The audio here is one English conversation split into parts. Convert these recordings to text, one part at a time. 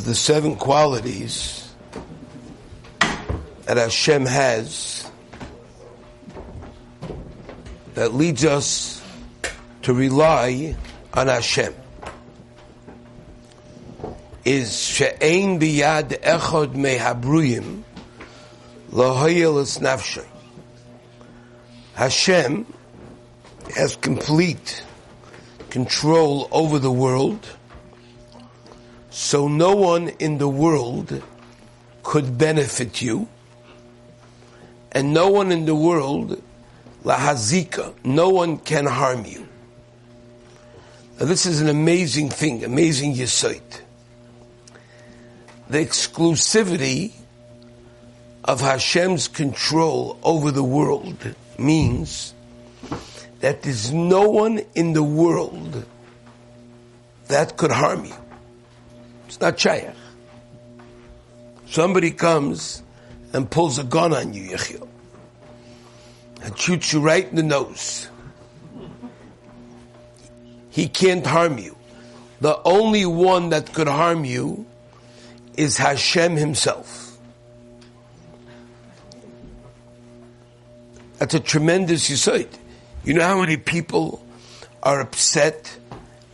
of the seven qualities that Hashem has that leads us to rely on Hashem is she'ein biyad echod mehabruyim lohayel es nafshay. Hashem has complete control over the world, so no one in the world could benefit you, and no one in the world, lahazika, no one can harm you. Now this is an amazing thing, amazing yesod. The exclusivity of Hashem's control over the world means that there's no one in the world that could harm you. It's not shayach. Somebody comes and pulls a gun on you, Yechiel, and shoots you right in the nose. He can't harm you. The only one that could harm you is Hashem himself. That's a tremendous yesod. You know how many people are upset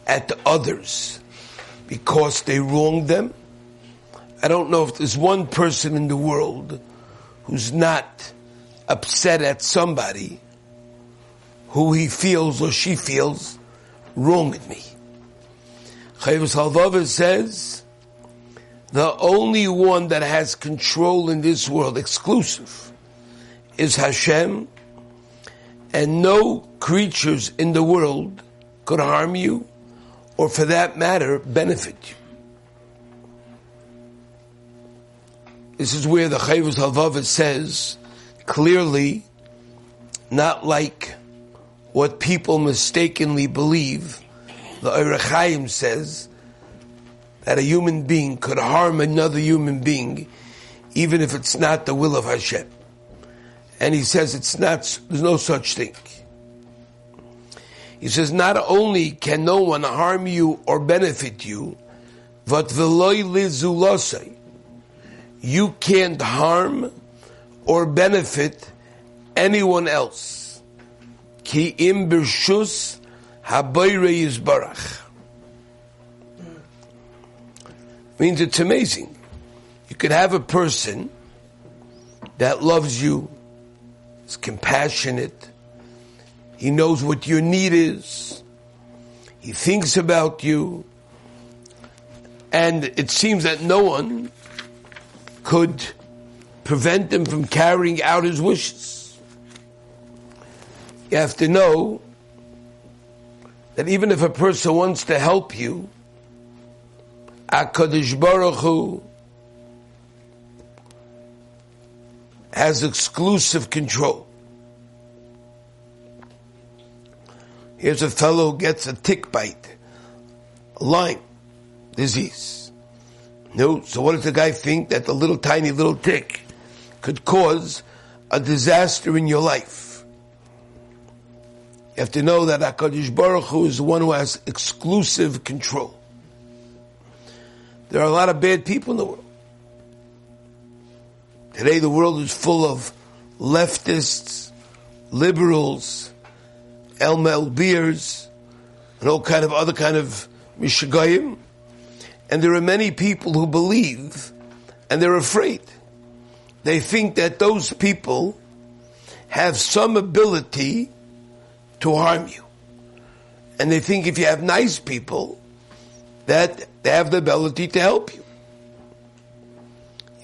at others because they wronged them? I don't know if there's one person in the world who's not upset at somebody who he feels or she feels wronged me. Chovos Halevavos says the only one that has control in this world, exclusive, is Hashem, and no creatures in the world could harm you, or for that matter, benefit you. This is where the Chovos Halevavos says clearly, not like what people mistakenly believe. The Orach says that a human being could harm another human being, even if it's not the will of Hashem. And he says it's not, there's no such thing. He says not only can no one harm you or benefit you, but veloy you can't harm or benefit anyone else. Ki im birshus habayre yizbarach. Means it's amazing. You could have a person that loves you, is compassionate, he knows what your need is, he thinks about you, and it seems that no one could prevent him from carrying out his wishes. You have to know that even if a person wants to help you, HaKadosh Baruch Hu has exclusive control. Here's a fellow who gets a tick bite, Lyme disease. No, so what does the guy think that the little tiny little tick could cause a disaster in your life? You have to know that HaKadosh Baruch Hu is the one who has exclusive control. There are a lot of bad people in the world. Today the world is full of leftists, liberals, Elmel beers, and all kind of other kind of mishagayim. And there are many people who believe and they're afraid. They think that those people have some ability to harm you. And they think if you have nice people, that they have the ability to help you.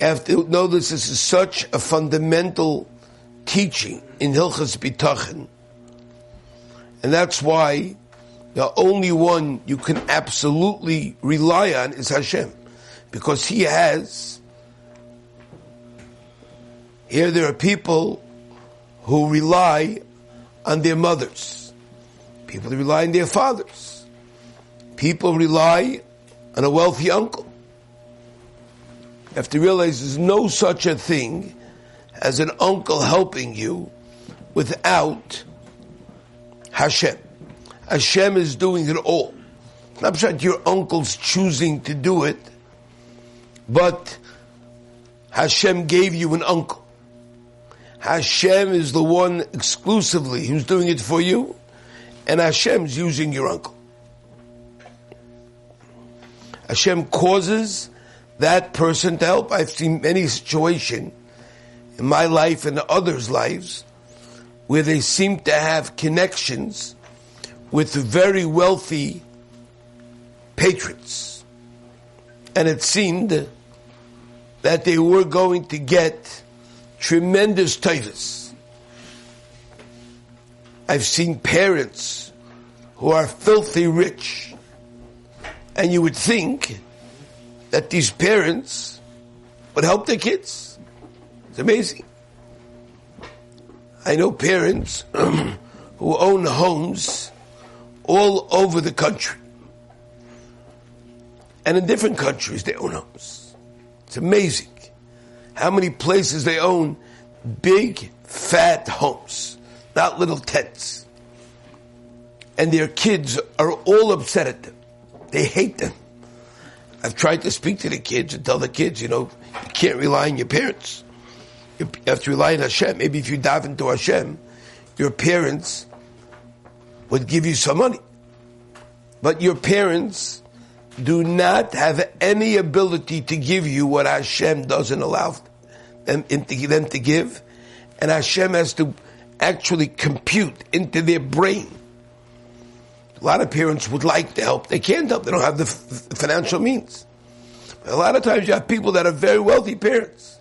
You have to know this, this is such a fundamental teaching in Hilchas Bitachon. And that's why the only one you can absolutely rely on is Hashem. Because He has, here there are people who rely on their mothers. People rely on their fathers. People rely on a wealthy uncle. You have to realize there's no such a thing as an uncle helping you without Hashem. Hashem is doing it all. Not that your uncle's choosing to do it. but Hashem gave you an uncle. Hashem is the one exclusively who's doing it for you, and Hashem's using your uncle. Hashem causes that person to help. I've seen many situations in my life and others' lives where they seem to have connections with very wealthy patrons. And it seemed that they were going to get tremendous titles. I've seen parents who are filthy rich, and you would think that these parents would help their kids. It's amazing. I know parents who own homes all over the country. And in different countries, they own homes. It's amazing how many places they own big, fat homes, not little tents. And their kids are all upset at them. They hate them. I've tried to speak to the kids and tell the kids, you know, you can't rely on your parents. You have to rely on Hashem. Maybe if you dive into Hashem, your parents would give you some money. But your parents do not have any ability to give you what Hashem doesn't allow them, them to give. And Hashem has to actually compute into their brain a lot of parents would like to help. They can't help. They don't have the financial means. A lot of times you have people that are very wealthy parents.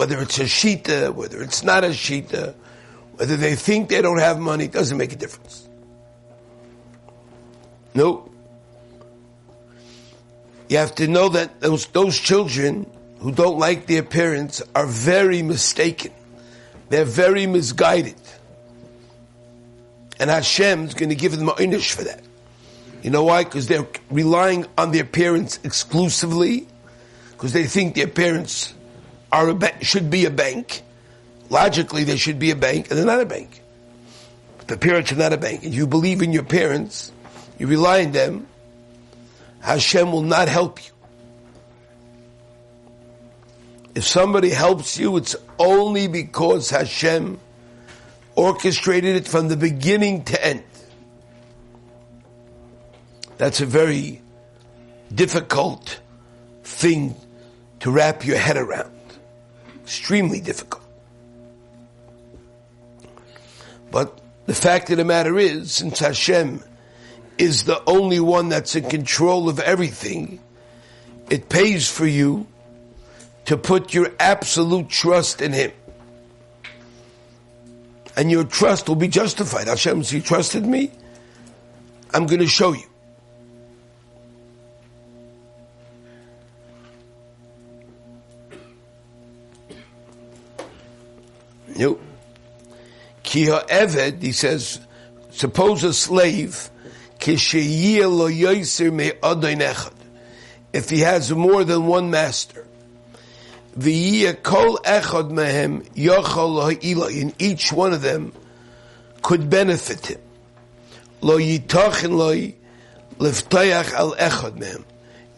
Whether it's a shita, whether it's not a shita, whether they think they don't have money, doesn't make a difference. No. You have to know that those, those children who don't like their parents are very mistaken. They're very misguided. And Hashem's going to give them einish for that. You know why? Because they're relying on their parents exclusively, because they think their parents are ba- should be a bank. Logically, there should be a bank, and they're not a bank. The parents are not a bank. If you believe in your parents, you rely on them, Hashem will not help you. If somebody helps you, it's only because Hashem orchestrated it from the beginning to end. That's a very difficult thing to wrap your head around. Extremely difficult. But the fact of the matter is, since Hashem is the only one that's in control of everything, it pays for you to put your absolute trust in Him and your trust will be justified. Hashem, you trusted me, I'm going to show. You, He says, suppose a slave, if he has more than one master, and each one of them could benefit him.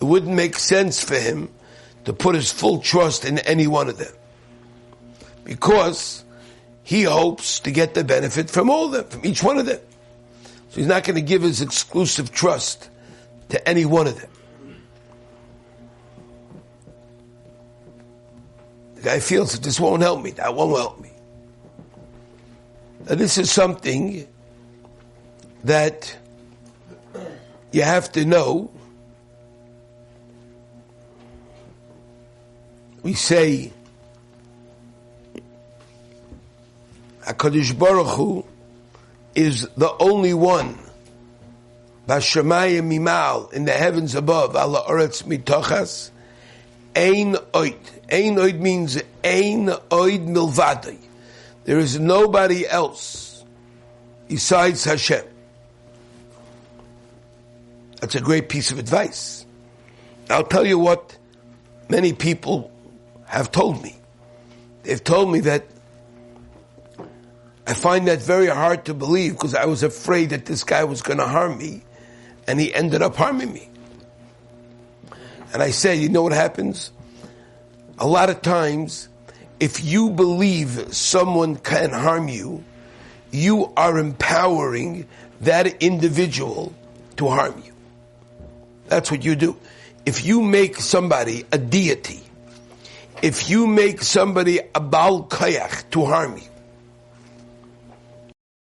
It wouldn't make sense for him to put his full trust in any one of them. Because he hopes to get the benefit from all of them, from each one of them. So he's not going to give his exclusive trust to any one of them. The guy feels that this won't help me, that won't help me. Now, this is something that you have to know. We say, HaKadosh Baruch Hu is the only one, Bashamayim Mimal, in the heavens above, Allah Oretz Mitochas, Ein Oit. Ein Oid means Ein Oid Milvadai. There is nobody else besides Hashem. That's a great piece of advice. I'll tell you what many people have told me. They've told me that I find that very hard to believe because I was afraid that this guy was going to harm me and he ended up harming me. And I say, you know what happens? A lot of times, if you believe someone can harm you, you are empowering that individual to harm you. That's what you do. If you make somebody a deity, if you make somebody a Baal Kayach to harm you,